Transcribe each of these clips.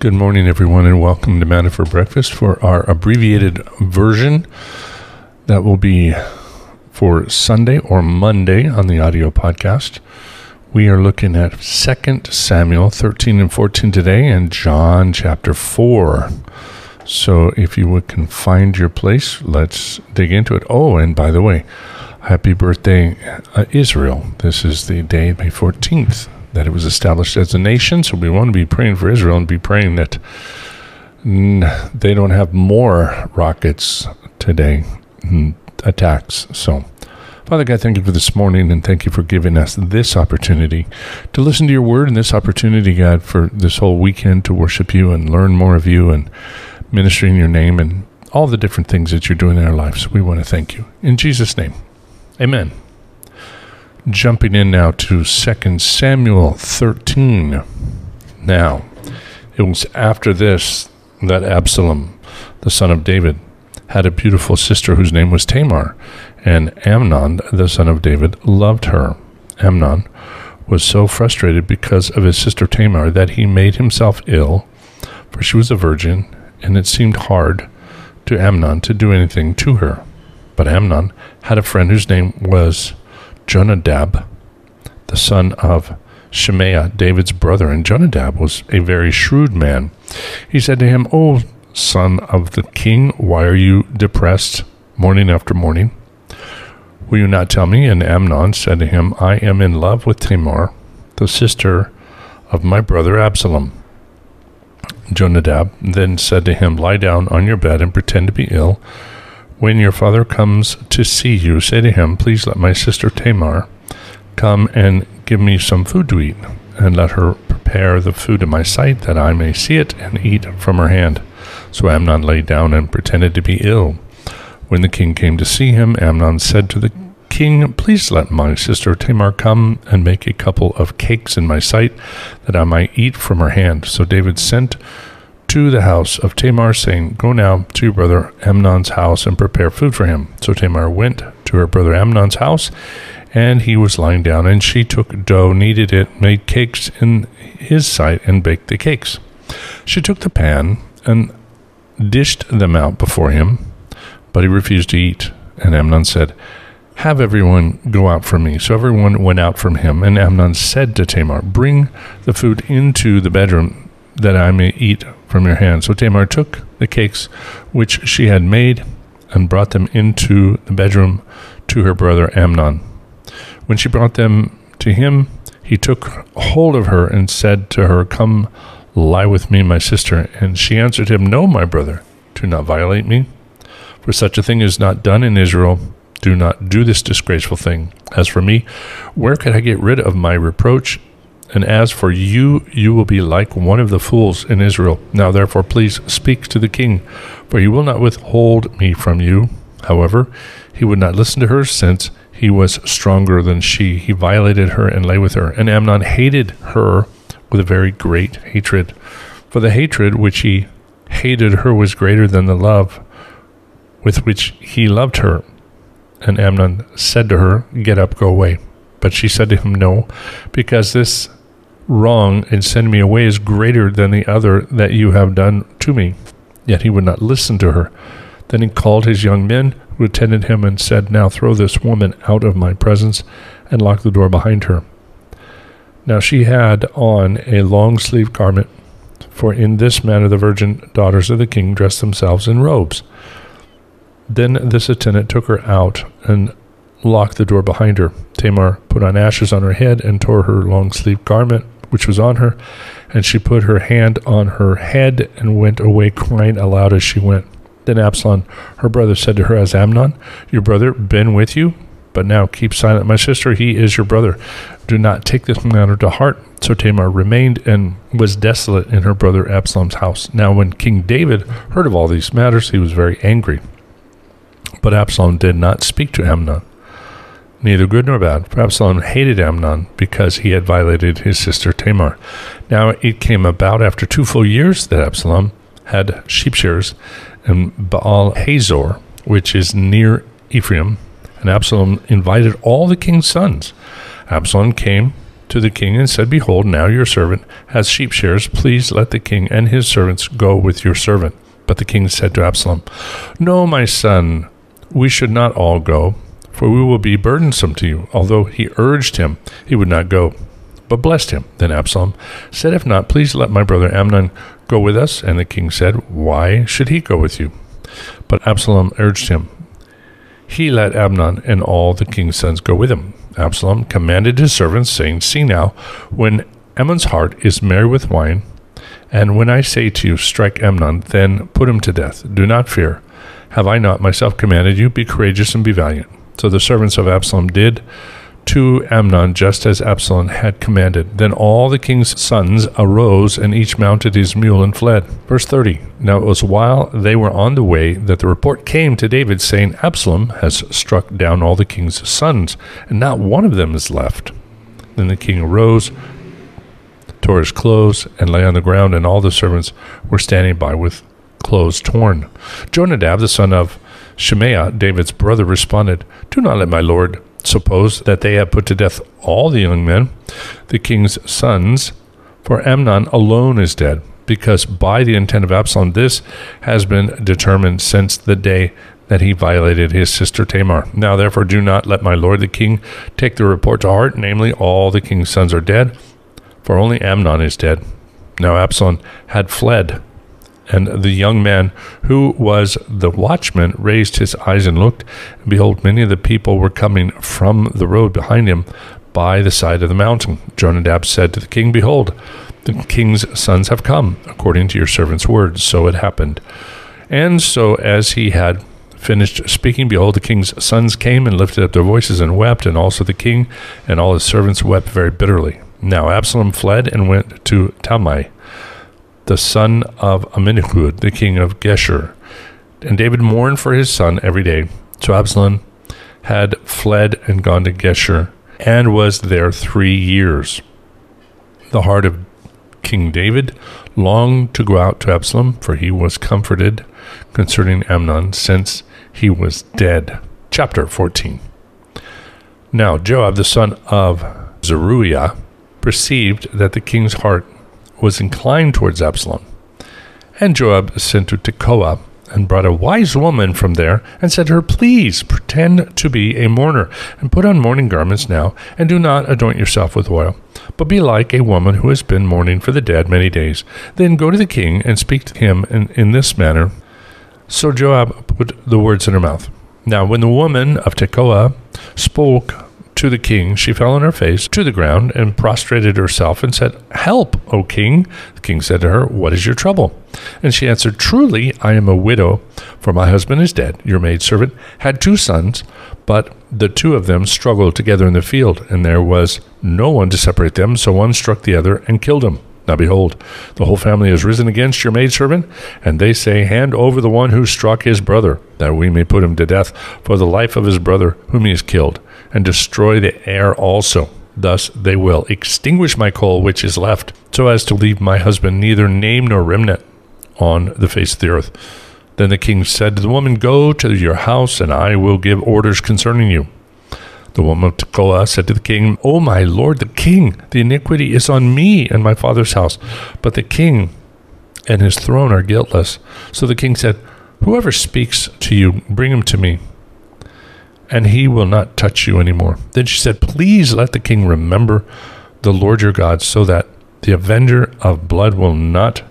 Good morning, everyone, and welcome to Manna for Breakfast for our abbreviated version that will be for Sunday or Monday on the audio podcast. We are looking at 2 Samuel 13 and 14 today and John chapter 4. So if you can find your place, let's dig into it. Oh, and by the way, happy birthday, uh, Israel. This is the day, May 14th that it was established as a nation. So we want to be praying for Israel and be praying that they don't have more rockets today attacks. So, Father God, thank you for this morning and thank you for giving us this opportunity to listen to your word and this opportunity, God, for this whole weekend to worship you and learn more of you and ministering your name and all the different things that you're doing in our lives. We want to thank you. In Jesus' name, amen jumping in now to 2 Samuel 13. Now, it was after this that Absalom, the son of David, had a beautiful sister whose name was Tamar, and Amnon, the son of David, loved her. Amnon was so frustrated because of his sister Tamar that he made himself ill, for she was a virgin, and it seemed hard to Amnon to do anything to her. But Amnon had a friend whose name was Jonadab, the son of Shemaiah, David's brother, and Jonadab was a very shrewd man. He said to him, O son of the king, why are you depressed morning after morning? Will you not tell me? And Amnon said to him, I am in love with Tamar, the sister of my brother Absalom. Jonadab then said to him, Lie down on your bed and pretend to be ill. When your father comes to see you, say to him, Please let my sister Tamar come and give me some food to eat, and let her prepare the food in my sight, that I may see it and eat from her hand. So Amnon lay down and pretended to be ill. When the king came to see him, Amnon said to the king, Please let my sister Tamar come and make a couple of cakes in my sight, that I might eat from her hand. So David sent to the house of Tamar, saying, Go now to your brother Amnon's house and prepare food for him. So Tamar went to her brother Amnon's house, and he was lying down, and she took dough, kneaded it, made cakes in his sight, and baked the cakes. She took the pan and dished them out before him, but he refused to eat. And Amnon said, Have everyone go out from me. So everyone went out from him, and Amnon said to Tamar, Bring the food into the bedroom that I may eat from your hand. So Tamar took the cakes which she had made and brought them into the bedroom to her brother Amnon. When she brought them to him, he took hold of her and said to her, Come lie with me, my sister. And she answered him, No, my brother, do not violate me. For such a thing is not done in Israel. Do not do this disgraceful thing. As for me, where could I get rid of my reproach and as for you, you will be like one of the fools in Israel. Now, therefore, please speak to the king, for he will not withhold me from you. However, he would not listen to her, since he was stronger than she. He violated her and lay with her. And Amnon hated her with a very great hatred. For the hatred which he hated her was greater than the love with which he loved her. And Amnon said to her, Get up, go away. But she said to him, No, because this wrong and send me away is greater than the other that you have done to me. Yet he would not listen to her. Then he called his young men who attended him and said, Now throw this woman out of my presence and lock the door behind her. Now she had on a long sleeved garment, for in this manner the virgin daughters of the king dressed themselves in robes. Then this attendant took her out and locked the door behind her. Tamar put on ashes on her head and tore her long sleeved garment which was on her, and she put her hand on her head and went away crying aloud as she went. Then Absalom, her brother, said to her, Has Amnon, your brother, been with you? But now keep silent, my sister, he is your brother. Do not take this matter to heart. So Tamar remained and was desolate in her brother Absalom's house. Now, when King David heard of all these matters, he was very angry. But Absalom did not speak to Amnon neither good nor bad. For Absalom hated Amnon because he had violated his sister Tamar. Now it came about after two full years that Absalom had sheep shears in Baal Hazor, which is near Ephraim, and Absalom invited all the king's sons. Absalom came to the king and said, Behold, now your servant has sheep shears. Please let the king and his servants go with your servant. But the king said to Absalom, No, my son, we should not all go, for we will be burdensome to you. Although he urged him, he would not go, but blessed him. Then Absalom said, If not, please let my brother Amnon go with us. And the king said, Why should he go with you? But Absalom urged him. He let Amnon and all the king's sons go with him. Absalom commanded his servants, saying, See now, when Amnon's heart is merry with wine, and when I say to you, Strike Amnon, then put him to death. Do not fear. Have I not myself commanded you? Be courageous and be valiant. So the servants of Absalom did to Amnon just as Absalom had commanded. Then all the king's sons arose, and each mounted his mule and fled. Verse 30 Now it was while they were on the way that the report came to David, saying, Absalom has struck down all the king's sons, and not one of them is left. Then the king arose, tore his clothes, and lay on the ground, and all the servants were standing by with clothes torn. Jonadab, the son of Shemaiah, David's brother, responded, Do not let my lord suppose that they have put to death all the young men, the king's sons, for Amnon alone is dead, because by the intent of Absalom this has been determined since the day that he violated his sister Tamar. Now therefore do not let my lord the king take the report to heart, namely all the king's sons are dead, for only Amnon is dead. Now Absalom had fled and the young man who was the watchman raised his eyes and looked, and behold, many of the people were coming from the road behind him by the side of the mountain. Jonadab said to the king, Behold, the king's sons have come, according to your servant's words. So it happened. And so as he had finished speaking, behold, the king's sons came and lifted up their voices and wept, and also the king and all his servants wept very bitterly. Now Absalom fled and went to Talmai the son of Ammihud, the king of Geshur. And David mourned for his son every day. So Absalom had fled and gone to Geshur and was there three years. The heart of King David longed to go out to Absalom, for he was comforted concerning Amnon since he was dead. Chapter 14. Now Joab, the son of Zeruiah, perceived that the king's heart was inclined towards Absalom. And Joab sent to Tekoa and brought a wise woman from there and said to her, Please pretend to be a mourner and put on mourning garments now, and do not anoint yourself with oil, but be like a woman who has been mourning for the dead many days. Then go to the king and speak to him in, in this manner. So Joab put the words in her mouth. Now, when the woman of Tekoa spoke to the king, she fell on her face to the ground and prostrated herself and said, Help, O king. The king said to her, What is your trouble? And she answered, Truly, I am a widow, for my husband is dead. Your maidservant had two sons, but the two of them struggled together in the field, and there was no one to separate them, so one struck the other and killed him. Now behold, the whole family has risen against your maidservant, and they say, Hand over the one who struck his brother, that we may put him to death for the life of his brother whom he has killed and destroy the heir also. Thus they will extinguish my coal which is left, so as to leave my husband neither name nor remnant on the face of the earth. Then the king said to the woman, Go to your house, and I will give orders concerning you. The woman of Tekoa said to the king, O my lord the king, the iniquity is on me and my father's house, but the king and his throne are guiltless. So the king said, Whoever speaks to you, bring him to me and he will not touch you anymore. Then she said, Please let the king remember the Lord your God, so that the avenger of blood will not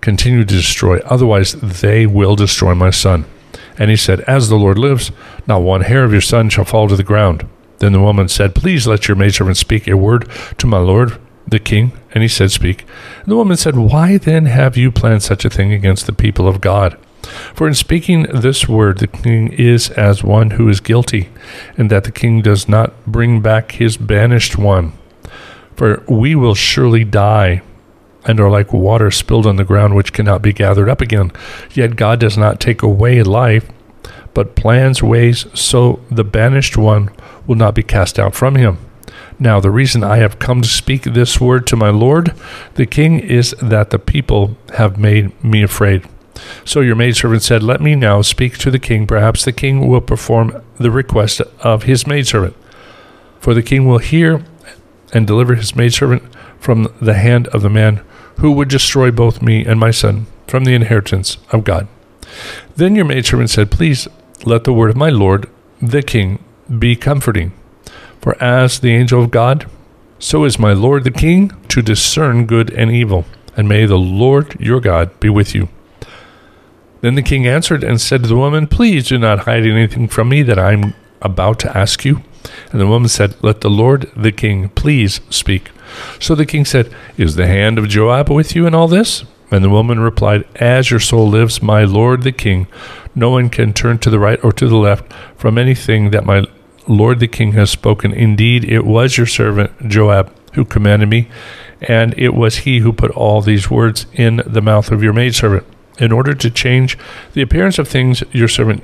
continue to destroy, otherwise, they will destroy my son. And he said, As the Lord lives, not one hair of your son shall fall to the ground. Then the woman said, Please let your maidservant speak a word to my lord the king. And he said, Speak. And the woman said, Why then have you planned such a thing against the people of God? For in speaking this word, the king is as one who is guilty, and that the king does not bring back his banished one. For we will surely die, and are like water spilled on the ground, which cannot be gathered up again. Yet God does not take away life, but plans ways so the banished one will not be cast out from him. Now, the reason I have come to speak this word to my Lord, the king, is that the people have made me afraid. So your maidservant said, Let me now speak to the king. Perhaps the king will perform the request of his maidservant. For the king will hear and deliver his maidservant from the hand of the man who would destroy both me and my son from the inheritance of God. Then your maidservant said, Please let the word of my Lord, the king, be comforting. For as the angel of God, so is my Lord the king to discern good and evil. And may the Lord your God be with you. Then the king answered and said to the woman, Please do not hide anything from me that I am about to ask you. And the woman said, Let the Lord the king please speak. So the king said, Is the hand of Joab with you in all this? And the woman replied, As your soul lives, my lord the king, no one can turn to the right or to the left from anything that my lord the king has spoken. Indeed, it was your servant Joab who commanded me, and it was he who put all these words in the mouth of your maidservant. In order to change the appearance of things, your servant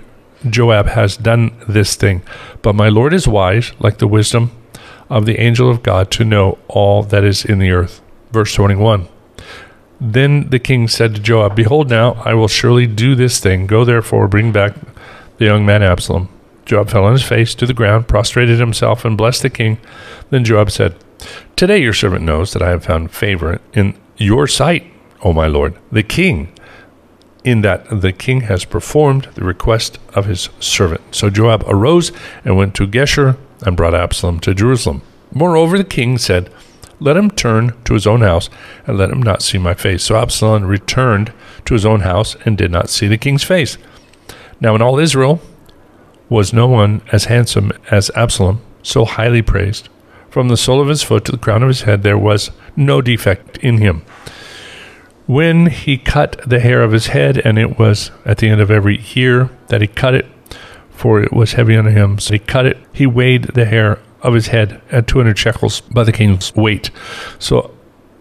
Joab has done this thing. But my Lord is wise, like the wisdom of the angel of God, to know all that is in the earth. Verse 21. Then the king said to Joab, Behold, now I will surely do this thing. Go therefore, bring back the young man Absalom. Joab fell on his face to the ground, prostrated himself, and blessed the king. Then Joab said, Today your servant knows that I have found favor in your sight, O my lord, the king in that the king has performed the request of his servant. So Joab arose and went to Geshur and brought Absalom to Jerusalem. Moreover, the king said, Let him turn to his own house and let him not see my face. So Absalom returned to his own house and did not see the king's face. Now in all Israel was no one as handsome as Absalom, so highly praised. From the sole of his foot to the crown of his head there was no defect in him when he cut the hair of his head, and it was at the end of every year that he cut it, for it was heavy on him. So he cut it. He weighed the hair of his head at 200 shekels by the king's weight. So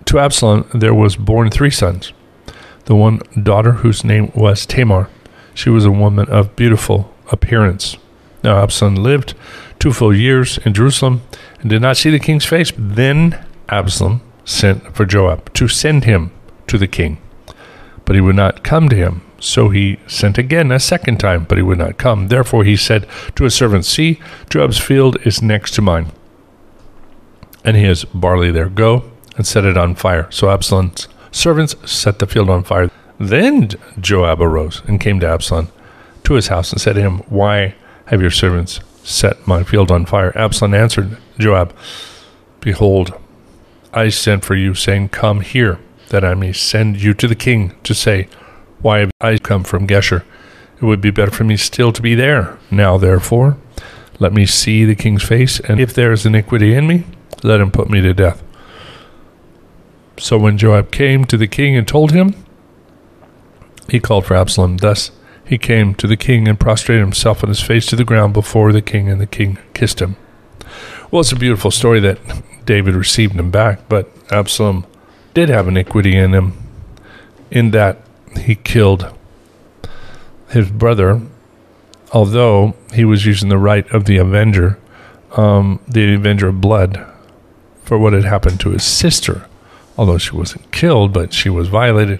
to Absalom there was born three sons. The one daughter whose name was Tamar. She was a woman of beautiful appearance. Now Absalom lived two full years in Jerusalem and did not see the king's face. Then Absalom sent for Joab to send him to the king. But he would not come to him. So he sent again a second time, but he would not come. Therefore he said to his servant, See, Joab's field is next to mine, and he has barley there. Go and set it on fire. So Absalom's servants set the field on fire. Then Joab arose and came to Absalom to his house and said to him, Why have your servants set my field on fire? Absalom answered Joab, Behold, I sent for you, saying, Come here that I may send you to the king to say, Why have I come from Geshur? It would be better for me still to be there. Now, therefore, let me see the king's face, and if there is iniquity in me, let him put me to death. So when Joab came to the king and told him, he called for Absalom. Thus he came to the king and prostrated himself on his face to the ground before the king, and the king kissed him. Well, it's a beautiful story that David received him back, but Absalom did have iniquity in him, in that he killed his brother, although he was using the right of the avenger, um, the avenger of blood, for what had happened to his sister, although she wasn't killed, but she was violated.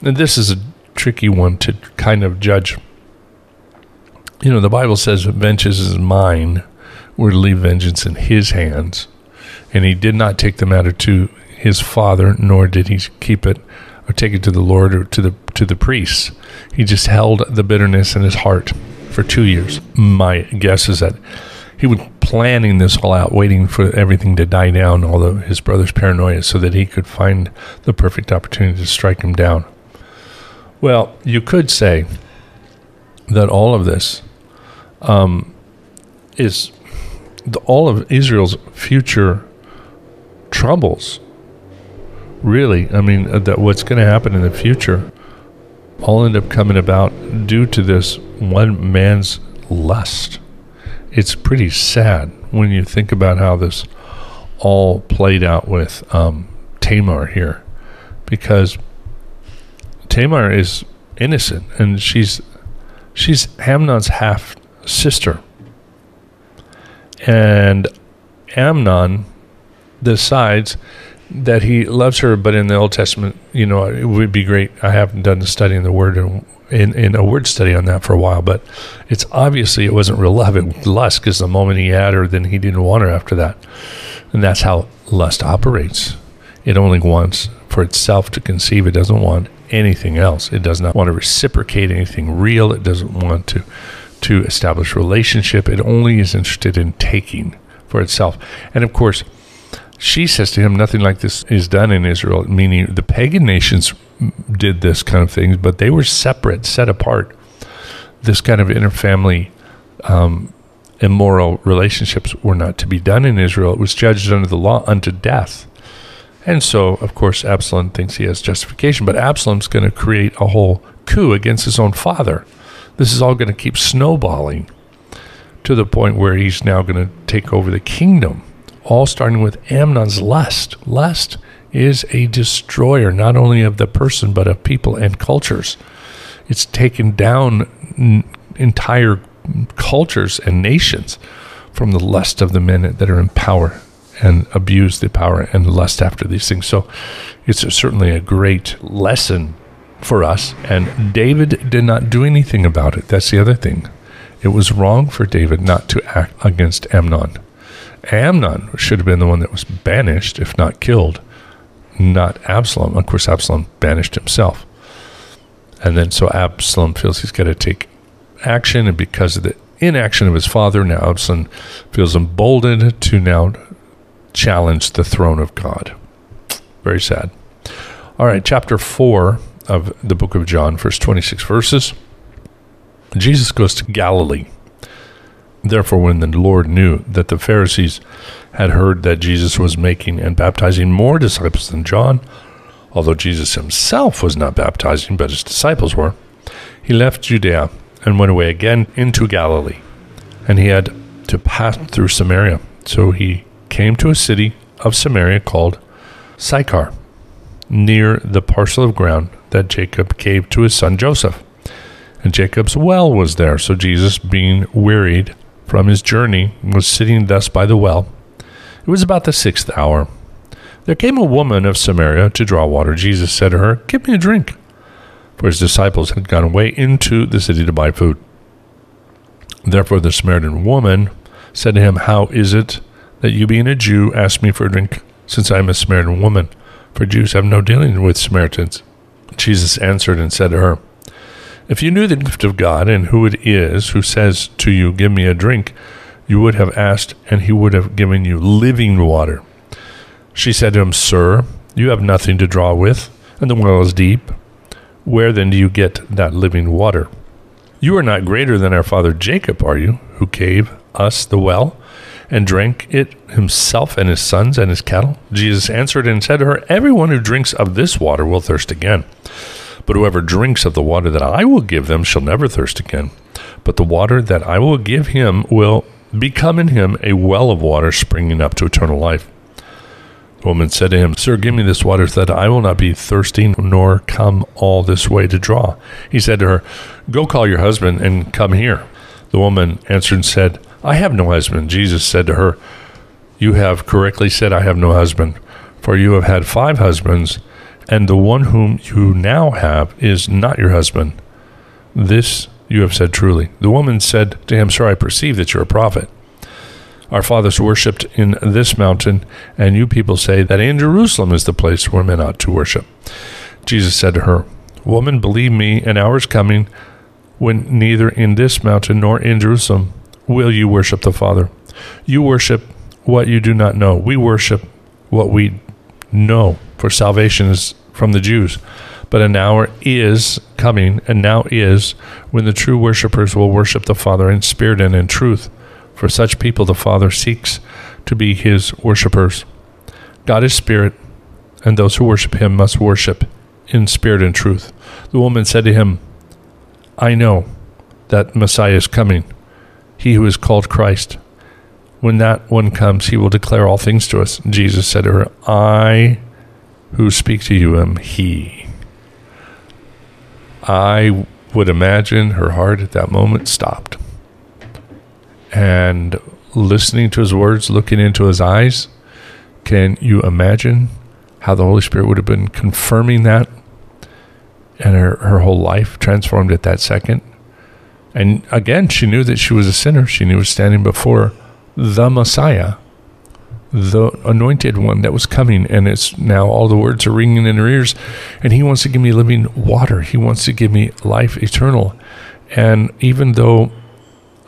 And this is a tricky one to kind of judge. You know, the Bible says, Vengeance is mine. We're to leave vengeance in his hands. And he did not take the matter to his father, nor did he keep it or take it to the Lord or to the to the priests. He just held the bitterness in his heart for two years. My guess is that he was planning this all out, waiting for everything to die down, all of his brother's paranoia, so that he could find the perfect opportunity to strike him down. Well, you could say that all of this um, is the, all of Israel's future troubles really, I mean, uh, that what's going to happen in the future all end up coming about due to this one man's lust. It's pretty sad when you think about how this all played out with um, Tamar here, because Tamar is innocent and she's she's Amnon's half sister, and Amnon decides that he loves her, but in the Old Testament, you know, it would be great. I haven't done the study in the Word in, in, in a word study on that for a while, but it's obviously it wasn't real love. It was lust because the moment he had her, then he didn't want her after that. And that's how lust operates. It only wants for itself to conceive, it doesn't want anything else. It does not want to reciprocate anything real. It doesn't want to to establish relationship. It only is interested in taking for itself. And of course, she says to him, Nothing like this is done in Israel, meaning the pagan nations did this kind of things, but they were separate, set apart. This kind of interfamily um, immoral relationships were not to be done in Israel. It was judged under the law unto death. And so, of course, Absalom thinks he has justification, but Absalom's going to create a whole coup against his own father. This is all going to keep snowballing to the point where he's now going to take over the kingdom, all starting with Amnon's lust. Lust is a destroyer, not only of the person, but of people and cultures. It's taken down entire cultures and nations from the lust of the men that are in power and abuse the power and lust after these things. So it's a, certainly a great lesson for us. And David did not do anything about it. That's the other thing. It was wrong for David not to act against Amnon. Amnon should have been the one that was banished, if not killed, not Absalom. Of course, Absalom banished himself. And then so Absalom feels he's got to take action, and because of the inaction of his father, now Absalom feels emboldened to now challenge the throne of God. Very sad. All right, chapter 4 of the book of John, first 26 verses. Jesus goes to Galilee. Therefore, when the Lord knew that the Pharisees had heard that Jesus was making and baptizing more disciples than John, although Jesus himself was not baptizing, but his disciples were, he left Judea and went away again into Galilee. And he had to pass through Samaria. So he came to a city of Samaria called Sychar, near the parcel of ground that Jacob gave to his son Joseph. And Jacob's well was there. So Jesus, being wearied from his journey, and was sitting thus by the well. It was about the sixth hour. There came a woman of Samaria to draw water. Jesus said to her, Give me a drink. For his disciples had gone away into the city to buy food. Therefore the Samaritan woman said to him, How is it that you, being a Jew, ask me for a drink, since I am a Samaritan woman? For Jews have no dealing with Samaritans. Jesus answered and said to her, If you knew the gift of God and who it is who says to you, Give me a drink, you would have asked, and he would have given you living water. She said to him, Sir, you have nothing to draw with, and the well is deep. Where then do you get that living water? You are not greater than our father Jacob, are you, who gave us the well and drank it himself and his sons and his cattle? Jesus answered and said to her, Everyone who drinks of this water will thirst again. But whoever drinks of the water that I will give them shall never thirst again. But the water that I will give him will become in him a well of water springing up to eternal life. The woman said to him, Sir, give me this water so that I will not be thirsty, nor come all this way to draw. He said to her, Go call your husband and come here. The woman answered and said, I have no husband. Jesus said to her, You have correctly said, I have no husband, for you have had five husbands, and the one whom you now have is not your husband. This you have said truly. The woman said to him, Sir, I perceive that you're a prophet. Our fathers worshipped in this mountain, and you people say that in Jerusalem is the place where men ought to worship. Jesus said to her, Woman, believe me, an hour is coming when neither in this mountain nor in Jerusalem will you worship the Father. You worship what you do not know. We worship what we know, for salvation is from the Jews. But an hour is coming, and now is, when the true worshippers will worship the Father in spirit and in truth. For such people the Father seeks to be his worshippers. God is spirit, and those who worship him must worship in spirit and truth. The woman said to him, I know that Messiah is coming, he who is called Christ. When that one comes, he will declare all things to us. Jesus said to her, I who speak to you am he. I would imagine her heart at that moment stopped. And listening to his words, looking into his eyes, can you imagine how the Holy Spirit would have been confirming that and her, her whole life transformed at that second? And again, she knew that she was a sinner. She knew was standing before the Messiah, the anointed one that was coming, and it's now all the words are ringing in her ears, and he wants to give me living water. He wants to give me life eternal. And even though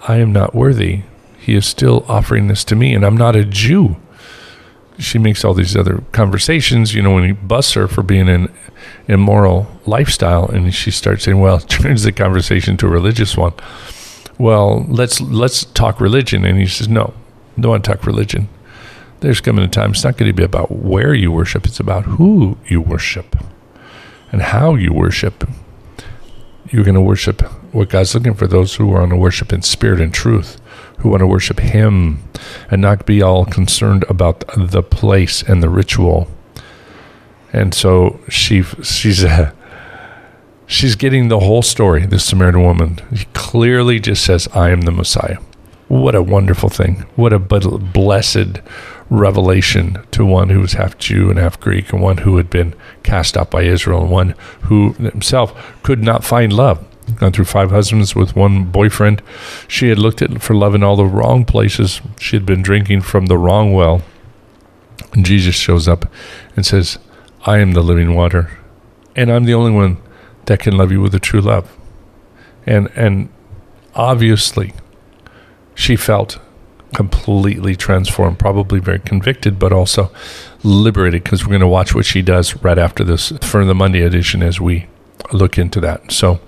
I am not worthy, he is still offering this to me, and I'm not a Jew. She makes all these other conversations, you know, when he busts her for being an immoral lifestyle, and she starts saying, "Well," turns the conversation to a religious one. Well, let's let's talk religion, and he says, "No, don't want to talk religion. There's coming a time. It's not going to be about where you worship. It's about who you worship, and how you worship. You're going to worship what God's looking for those who are want to worship in spirit and truth, who want to worship Him and not be all concerned about the place and the ritual. And so she she's uh, she's getting the whole story. This Samaritan woman she clearly just says, "I am the Messiah." What a wonderful thing! What a blessed revelation to one who was half Jew and half Greek, and one who had been cast out by Israel, and one who himself could not find love gone through five husbands with one boyfriend. She had looked at for love in all the wrong places. She had been drinking from the wrong well. And Jesus shows up and says, I am the living water. And I'm the only one that can love you with a true love. And and obviously she felt completely transformed, probably very convicted, but also liberated because we're going to watch what she does right after this for the Monday edition as we look into that. So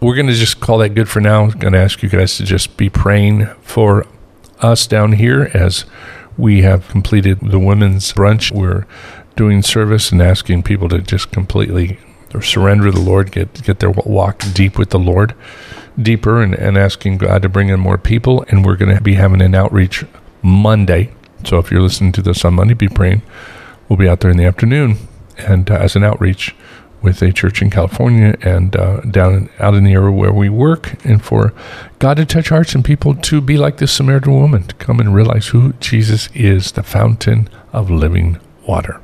we're going to just call that good for now. I'm going to ask you guys to just be praying for us down here as we have completed the women's brunch. We're doing service and asking people to just completely surrender to the Lord, get get their walk deep with the Lord, deeper, and, and asking God to bring in more people. And we're going to be having an outreach Monday. So if you're listening to this on Monday, be praying. We'll be out there in the afternoon and uh, as an outreach with a church in California and uh, down in, out in the area where we work, and for God to touch hearts and people to be like this Samaritan woman, to come and realize who Jesus is, the fountain of living water.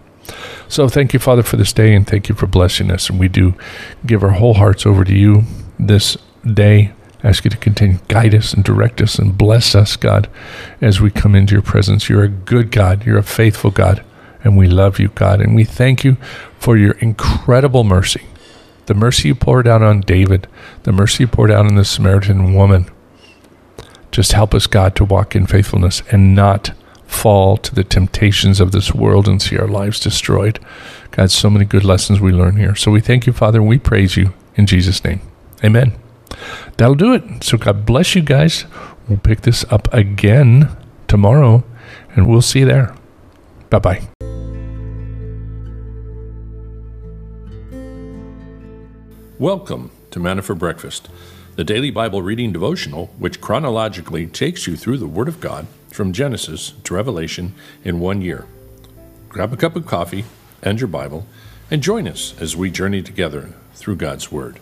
So thank you, Father, for this day, and thank you for blessing us. And we do give our whole hearts over to you this day. ask you to continue guide us and direct us and bless us, God, as we come into your presence. You're a good God. You're a faithful God. And we love you, God. And we thank you for your incredible mercy. The mercy you poured out on David, the mercy you poured out on the Samaritan woman. Just help us, God, to walk in faithfulness and not fall to the temptations of this world and see our lives destroyed. God, so many good lessons we learn here. So we thank you, Father, and we praise you in Jesus' name. Amen. That'll do it. So God bless you guys. We'll pick this up again tomorrow, and we'll see you there. Bye bye. Welcome to Manna for Breakfast, the daily Bible reading devotional which chronologically takes you through the Word of God from Genesis to Revelation in one year. Grab a cup of coffee and your Bible and join us as we journey together through God's Word.